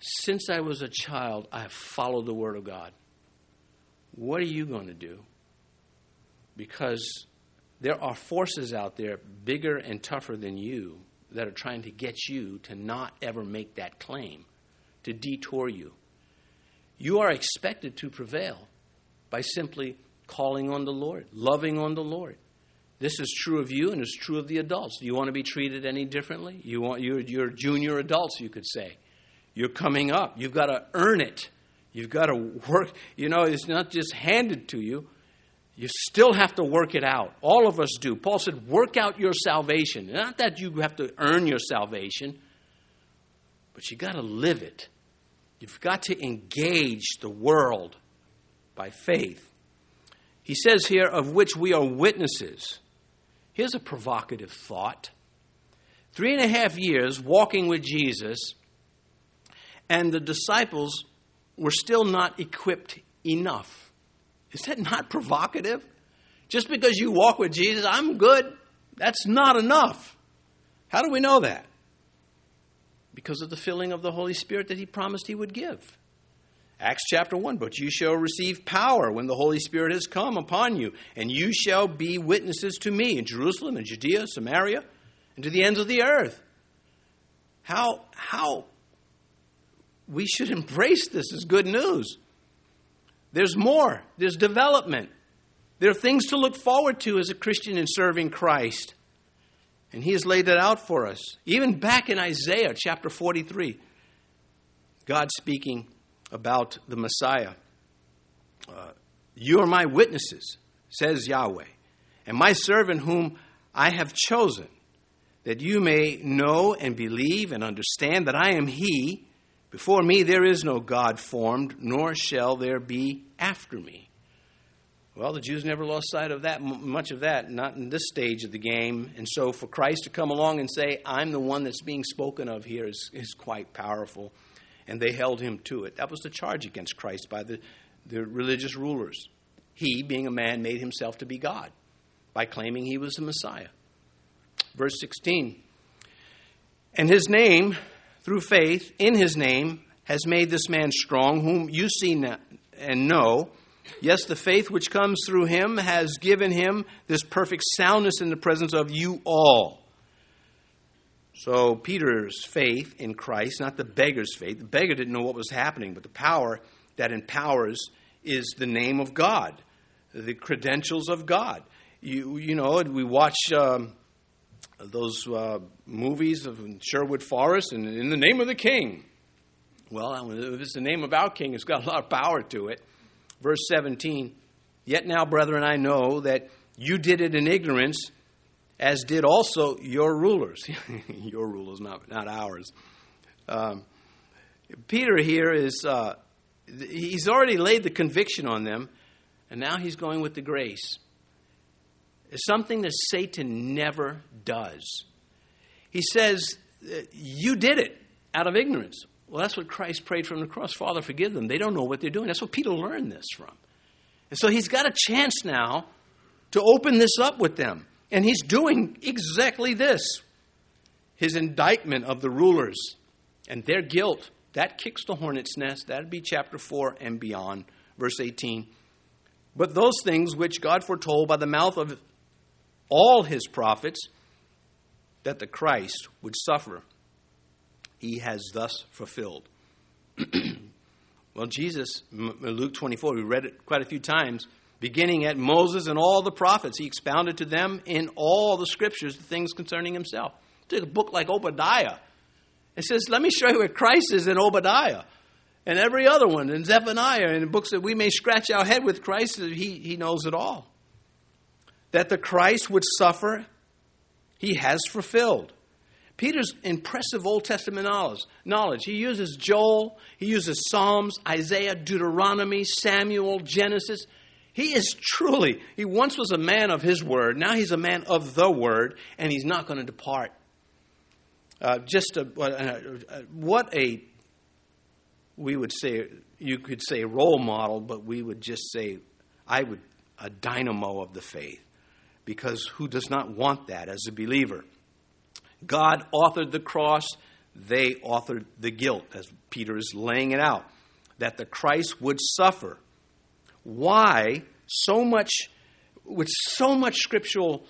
since I was a child, I have followed the Word of God. What are you going to do? Because there are forces out there bigger and tougher than you that are trying to get you to not ever make that claim, to detour you. You are expected to prevail by simply calling on the Lord, loving on the Lord. This is true of you and it's true of the adults. Do you want to be treated any differently? You want you're, you're junior adults, you could say. You're coming up. You've got to earn it. You've got to work. You know, it's not just handed to you. You still have to work it out. All of us do. Paul said, work out your salvation. Not that you have to earn your salvation, but you got to live it. You've got to engage the world by faith. He says here, of which we are witnesses. Here's a provocative thought. Three and a half years walking with Jesus, and the disciples were still not equipped enough. Is that not provocative? Just because you walk with Jesus, I'm good, that's not enough. How do we know that? Because of the filling of the Holy Spirit that He promised He would give. Acts chapter 1 But you shall receive power when the Holy Spirit has come upon you, and you shall be witnesses to me in Jerusalem and Judea, Samaria, and to the ends of the earth. How, how we should embrace this as good news. There's more, there's development. There are things to look forward to as a Christian in serving Christ. And he has laid it out for us. Even back in Isaiah chapter 43, God speaking about the Messiah. Uh, you are my witnesses, says Yahweh, and my servant whom I have chosen, that you may know and believe and understand that I am He. Before me there is no God formed, nor shall there be after me. Well, the Jews never lost sight of that, much of that, not in this stage of the game. And so for Christ to come along and say, I'm the one that's being spoken of here, is, is quite powerful. And they held him to it. That was the charge against Christ by the, the religious rulers. He, being a man, made himself to be God by claiming he was the Messiah. Verse 16 And his name, through faith in his name, has made this man strong, whom you see and know Yes, the faith which comes through him has given him this perfect soundness in the presence of you all. So, Peter's faith in Christ, not the beggar's faith, the beggar didn't know what was happening, but the power that empowers is the name of God, the credentials of God. You, you know, we watch um, those uh, movies of Sherwood Forest and in the name of the king. Well, if it's the name of our king, it's got a lot of power to it. Verse 17 Yet now, brethren, I know that you did it in ignorance, as did also your rulers. your rulers, not, not ours. Um, Peter here is, uh, he's already laid the conviction on them, and now he's going with the grace. It's something that Satan never does. He says, uh, You did it out of ignorance. Well, that's what Christ prayed from the cross. Father, forgive them. They don't know what they're doing. That's what Peter learned this from. And so he's got a chance now to open this up with them. And he's doing exactly this his indictment of the rulers and their guilt. That kicks the hornet's nest. That'd be chapter 4 and beyond, verse 18. But those things which God foretold by the mouth of all his prophets that the Christ would suffer he has thus fulfilled. well, Jesus, Luke 24, we read it quite a few times, beginning at Moses and all the prophets, he expounded to them in all the scriptures the things concerning himself. Take a book like Obadiah. It says, let me show you where Christ is in Obadiah and every other one, in Zephaniah, and books that we may scratch our head with Christ, he, he knows it all. That the Christ would suffer, he has fulfilled. Peter's impressive Old Testament knowledge. He uses Joel, he uses Psalms, Isaiah, Deuteronomy, Samuel, Genesis. He is truly, he once was a man of his word, now he's a man of the word, and he's not going to depart. Uh, just a, a, a, what a, we would say, you could say role model, but we would just say, I would, a dynamo of the faith. Because who does not want that as a believer? God authored the cross, they authored the guilt, as Peter is laying it out, that the Christ would suffer. Why so much, with so much scriptural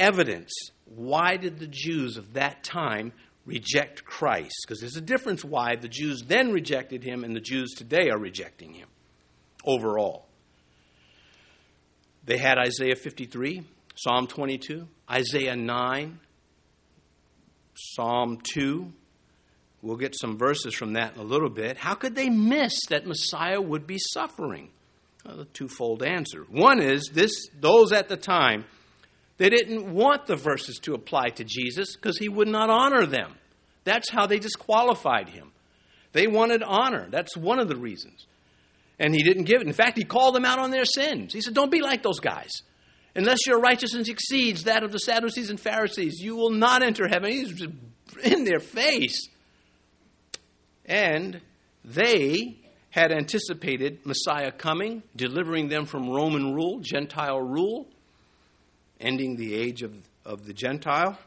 evidence, why did the Jews of that time reject Christ? Because there's a difference why the Jews then rejected him and the Jews today are rejecting him overall. They had Isaiah 53, Psalm 22, Isaiah 9, Psalm 2. We'll get some verses from that in a little bit. How could they miss that Messiah would be suffering? Well, a twofold answer. One is this those at the time they didn't want the verses to apply to Jesus because he would not honor them. That's how they disqualified him. They wanted honor. That's one of the reasons. And he didn't give it. In fact, he called them out on their sins. He said, Don't be like those guys. Unless your righteousness exceeds that of the Sadducees and Pharisees, you will not enter heaven. He's in their face. And they had anticipated Messiah coming, delivering them from Roman rule, Gentile rule, ending the age of, of the Gentile,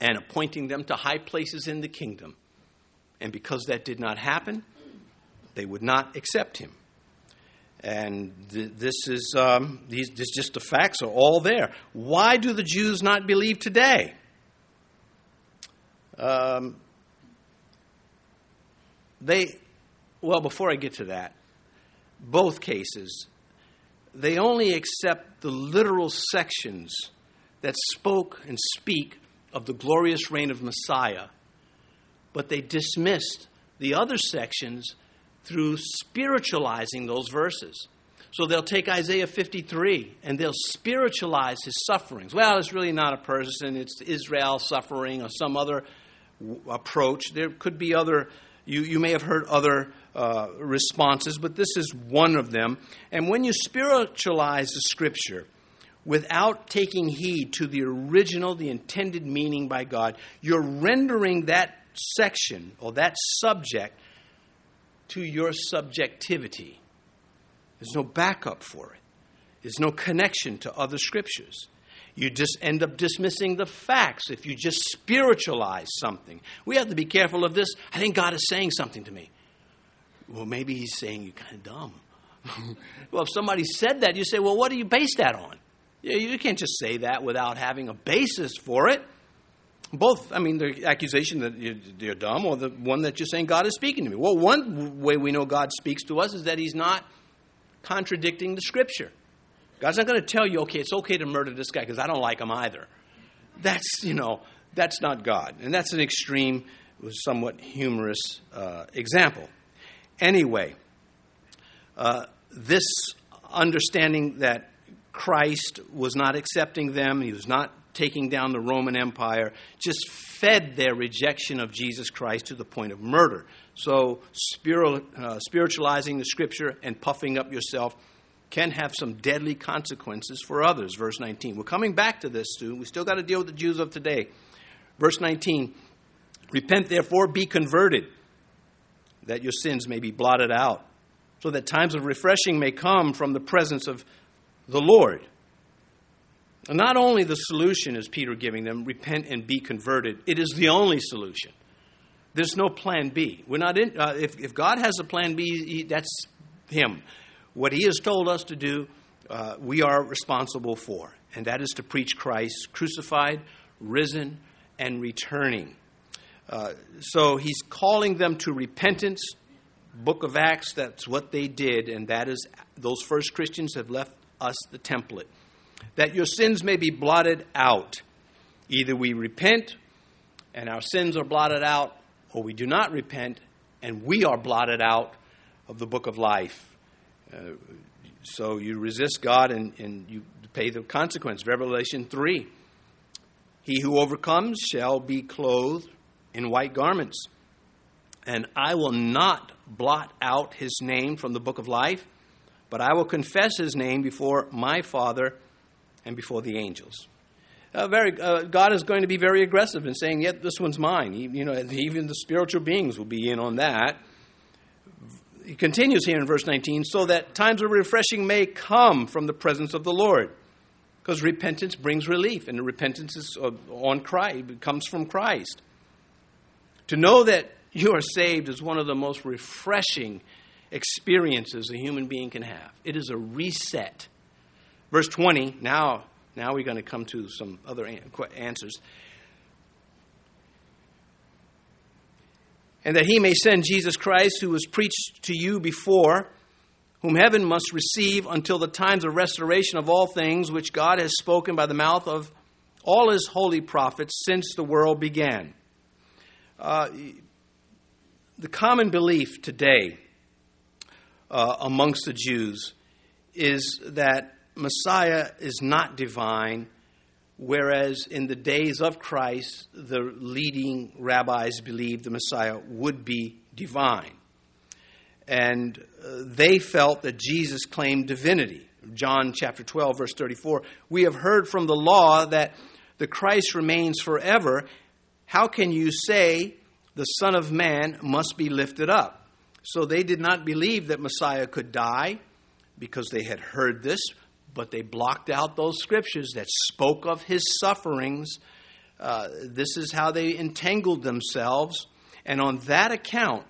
and appointing them to high places in the kingdom. And because that did not happen, they would not accept him. And th- this is um, these this just the facts are all there. Why do the Jews not believe today? Um, they, well, before I get to that, both cases, they only accept the literal sections that spoke and speak of the glorious reign of Messiah, but they dismissed the other sections through spiritualizing those verses. So they'll take Isaiah 53 and they'll spiritualize his sufferings. Well, it's really not a person, it's Israel suffering or some other approach. There could be other, you, you may have heard other uh, responses, but this is one of them. And when you spiritualize the scripture without taking heed to the original, the intended meaning by God, you're rendering that section or that subject to your subjectivity. There's no backup for it, there's no connection to other scriptures. You just end up dismissing the facts if you just spiritualize something. We have to be careful of this. I think God is saying something to me. Well, maybe He's saying you're kind of dumb. well, if somebody said that, you say, well, what do you base that on? You can't just say that without having a basis for it. Both, I mean, the accusation that you're dumb or the one that you're saying God is speaking to me. Well, one way we know God speaks to us is that He's not contradicting the Scripture. God's not going to tell you, okay, it's okay to murder this guy because I don't like him either. That's, you know, that's not God. And that's an extreme, somewhat humorous uh, example. Anyway, uh, this understanding that Christ was not accepting them, he was not taking down the Roman Empire, just fed their rejection of Jesus Christ to the point of murder. So, uh, spiritualizing the scripture and puffing up yourself can have some deadly consequences for others. Verse 19. We're coming back to this soon. We still got to deal with the Jews of today. Verse 19 Repent, therefore, be converted, that your sins may be blotted out, so that times of refreshing may come from the presence of the Lord. And not only the solution is Peter giving them, repent and be converted, it is the only solution. There's no plan B. We're not in, uh, if, if God has a plan B, he, that's Him. What He has told us to do, uh, we are responsible for, and that is to preach Christ crucified, risen, and returning. Uh, so He's calling them to repentance. Book of Acts, that's what they did, and that is, those first Christians have left us the template. That your sins may be blotted out. Either we repent and our sins are blotted out, or we do not repent and we are blotted out of the book of life. Uh, so you resist God and, and you pay the consequence. Revelation 3 He who overcomes shall be clothed in white garments, and I will not blot out his name from the book of life, but I will confess his name before my Father and before the angels. Uh, very, uh, God is going to be very aggressive in saying, "Yet this one's mine." He, you know, even the spiritual beings will be in on that he continues here in verse 19, so that times of refreshing may come from the presence of the Lord. Because repentance brings relief, and repentance is on Christ, it comes from Christ. To know that you are saved is one of the most refreshing experiences a human being can have. It is a reset. Verse 20, now, now we're going to come to some other answers. and that he may send Jesus Christ, who was preached to you before, whom heaven must receive until the times of restoration of all things, which God has spoken by the mouth of all his holy prophets since the world began. Uh, the common belief today uh, amongst the Jews is that Messiah is not divine whereas in the days of Christ, the leading rabbis believed the Messiah would be divine. And uh, they felt that Jesus claimed divinity. John chapter 12, verse 34 We have heard from the law that the Christ remains forever. How can you say the Son of Man must be lifted up? So they did not believe that Messiah could die because they had heard this, but they blocked out those scriptures that spoke of his sufferings. Uh, this is how they entangled themselves. And on that account,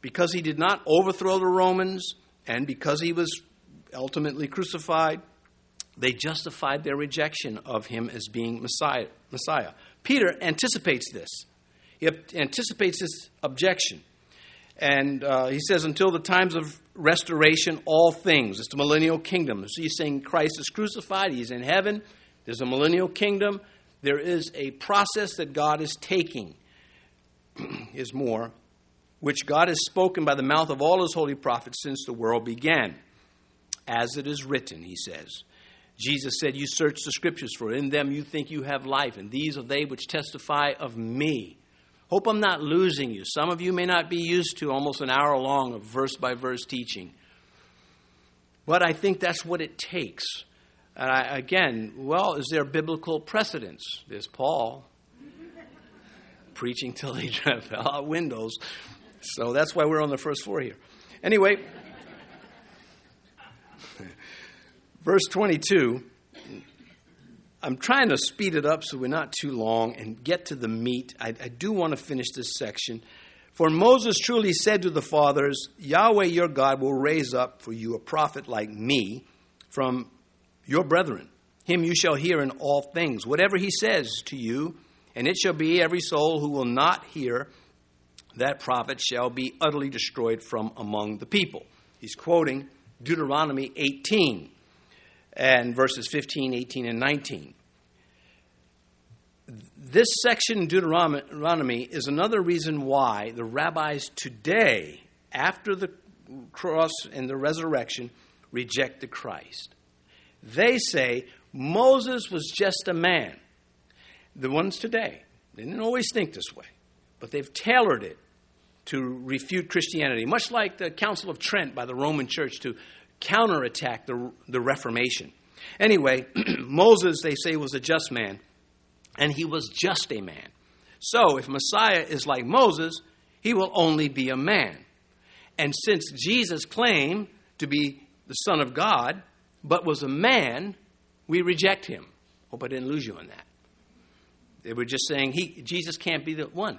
because he did not overthrow the Romans and because he was ultimately crucified, they justified their rejection of him as being Messiah. Messiah. Peter anticipates this. He anticipates this objection. And uh, he says, until the times of restoration, all things. It's the millennial kingdom. So he's saying Christ is crucified, he's in heaven, There's a millennial kingdom. There is a process that God is taking, is more, which God has spoken by the mouth of all his holy prophets since the world began. As it is written, he says. Jesus said, You search the scriptures, for in them you think you have life, and these are they which testify of me. Hope I'm not losing you. Some of you may not be used to almost an hour long of verse by verse teaching. But I think that's what it takes. And I, again, well, is there biblical precedence? There's Paul preaching till he fell out windows. So that's why we're on the first floor here. Anyway, verse 22. I'm trying to speed it up so we're not too long and get to the meat. I, I do want to finish this section. For Moses truly said to the fathers, Yahweh your God will raise up for you a prophet like me from your brethren. Him you shall hear in all things, whatever he says to you, and it shall be every soul who will not hear that prophet shall be utterly destroyed from among the people. He's quoting Deuteronomy 18 and verses 15, 18, and 19 this section in Deuteronomy is another reason why the rabbis today, after the cross and the resurrection, reject the Christ. They say Moses was just a man. The ones today, they didn't always think this way, but they've tailored it to refute Christianity, much like the Council of Trent by the Roman Church to counterattack the, the Reformation. Anyway, Moses, they say, was a just man and he was just a man. So, if Messiah is like Moses, he will only be a man. And since Jesus claimed to be the Son of God, but was a man, we reject him. Hope I didn't lose you on that. They were just saying he, Jesus can't be the one.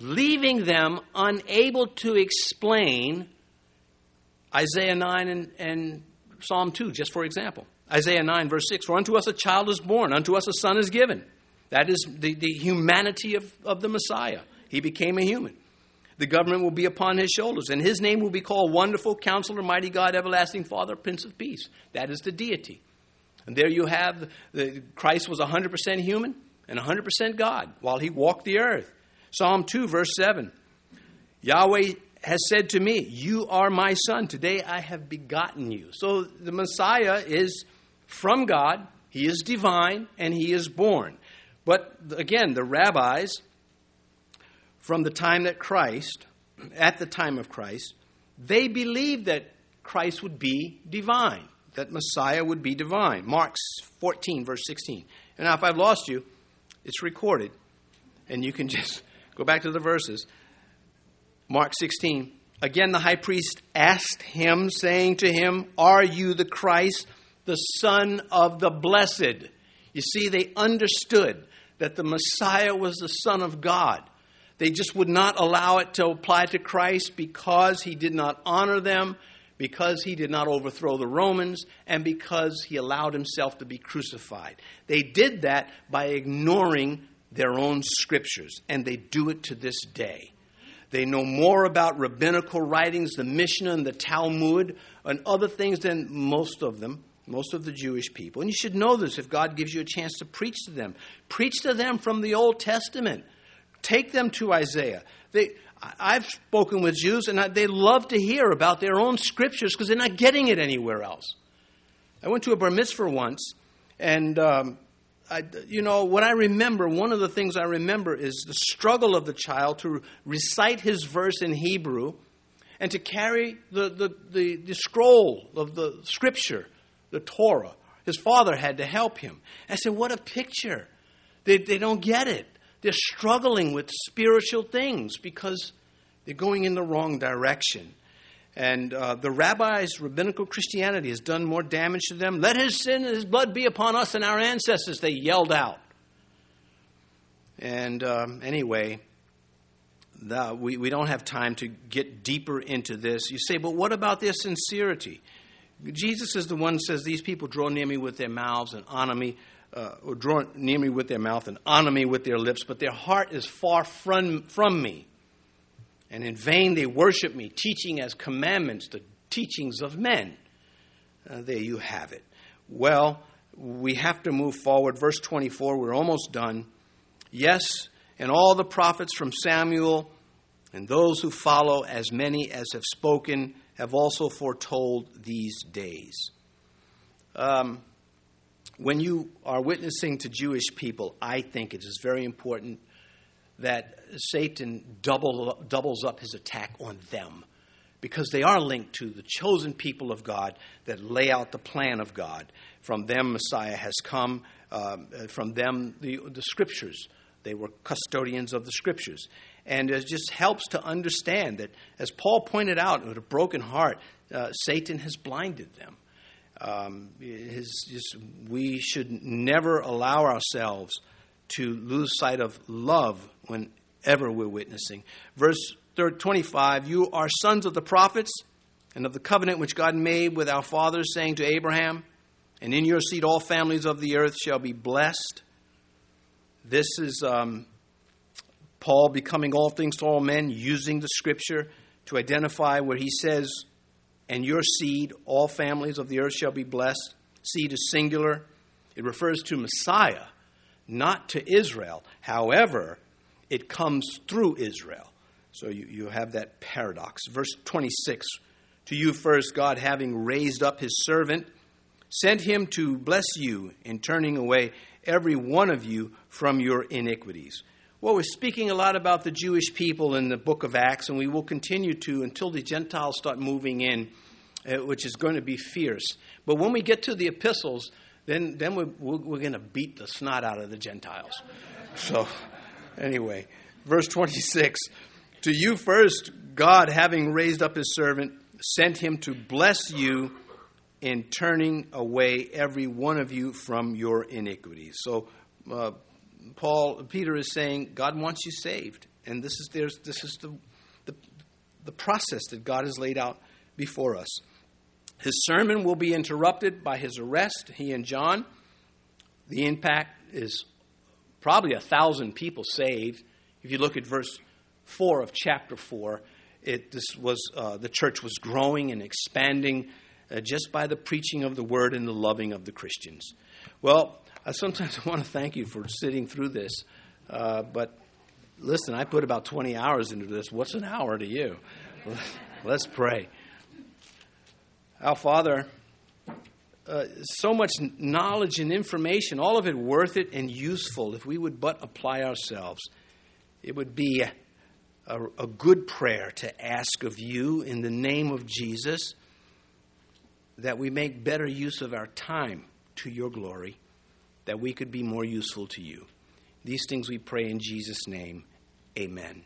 Leaving them unable to explain Isaiah 9 and, and Psalm 2, just for example. Isaiah 9, verse 6 For unto us a child is born, unto us a son is given. That is the, the humanity of, of the Messiah. He became a human. The government will be upon his shoulders, and his name will be called Wonderful, Counselor, Mighty God, Everlasting Father, Prince of Peace. That is the deity. And there you have the, Christ was 100% human and 100% God while he walked the earth. Psalm 2, verse 7 Yahweh has said to me, You are my son. Today I have begotten you. So the Messiah is from God, he is divine, and he is born. But again, the rabbis, from the time that Christ, at the time of Christ, they believed that Christ would be divine, that Messiah would be divine. Mark 14, verse 16. And now, if I've lost you, it's recorded, and you can just go back to the verses. Mark 16. Again, the high priest asked him, saying to him, Are you the Christ? the Son of the Blessed. You see, they understood that the Messiah was the Son of God. They just would not allow it to apply to Christ because he did not honor them, because he did not overthrow the Romans, and because he allowed himself to be crucified. They did that by ignoring their own scriptures, and they do it to this day. They know more about rabbinical writings, the Mishnah and the Talmud, and other things than most of them most of the Jewish people. And you should know this if God gives you a chance to preach to them. Preach to them from the Old Testament. Take them to Isaiah. They, I've spoken with Jews, and they love to hear about their own scriptures because they're not getting it anywhere else. I went to a bar mitzvah once, and um, I, you know what I remember. One of the things I remember is the struggle of the child to recite his verse in Hebrew, and to carry the, the, the, the scroll of the scripture the Torah. His father had to help him. I said, What a picture. They, they don't get it. They're struggling with spiritual things because they're going in the wrong direction. And uh, the rabbis, rabbinical Christianity, has done more damage to them. Let his sin and his blood be upon us and our ancestors, they yelled out. And um, anyway, the, we, we don't have time to get deeper into this. You say, but what about their sincerity? Jesus is the one who says, These people draw near me with their mouths and honor me, uh, or draw near me with their mouth and honor me with their lips, but their heart is far from, from me. And in vain they worship me, teaching as commandments the teachings of men. Uh, there you have it. Well, we have to move forward. Verse 24, we're almost done. Yes, and all the prophets from Samuel and those who follow, as many as have spoken, have also foretold these days. Um, when you are witnessing to Jewish people, I think it is very important that Satan double, doubles up his attack on them because they are linked to the chosen people of God that lay out the plan of God. From them, Messiah has come. Um, from them, the, the scriptures. They were custodians of the scriptures. And it just helps to understand that, as Paul pointed out, with a broken heart, uh, Satan has blinded them. Um, his, we should never allow ourselves to lose sight of love whenever we're witnessing. Verse 25 You are sons of the prophets and of the covenant which God made with our fathers, saying to Abraham, And in your seed all families of the earth shall be blessed. This is um, Paul becoming all things to all men, using the scripture to identify where he says, And your seed, all families of the earth shall be blessed. Seed is singular. It refers to Messiah, not to Israel. However, it comes through Israel. So you, you have that paradox. Verse 26 To you first, God, having raised up his servant, sent him to bless you in turning away every one of you from your iniquities. Well, we're speaking a lot about the Jewish people in the book of Acts, and we will continue to until the Gentiles start moving in, uh, which is going to be fierce. But when we get to the epistles, then, then we're, we're, going to beat the snot out of the Gentiles. So, anyway, verse 26 To you first, God, having raised up his servant, sent him to bless you in turning away every one of you from your iniquities. So, uh, Paul, Peter is saying, God wants you saved. And this is, there's, this is the, the, the process that God has laid out before us. His sermon will be interrupted by his arrest, he and John. The impact is probably a thousand people saved. If you look at verse 4 of chapter 4, it, this was, uh, the church was growing and expanding uh, just by the preaching of the word and the loving of the Christians. Well, uh, sometimes I want to thank you for sitting through this, uh, but listen, I put about 20 hours into this. What's an hour to you? Let's pray. Our Father, uh, so much knowledge and information, all of it worth it and useful if we would but apply ourselves. It would be a, a good prayer to ask of you in the name of Jesus that we make better use of our time to your glory, that we could be more useful to you. These things we pray in Jesus' name. Amen.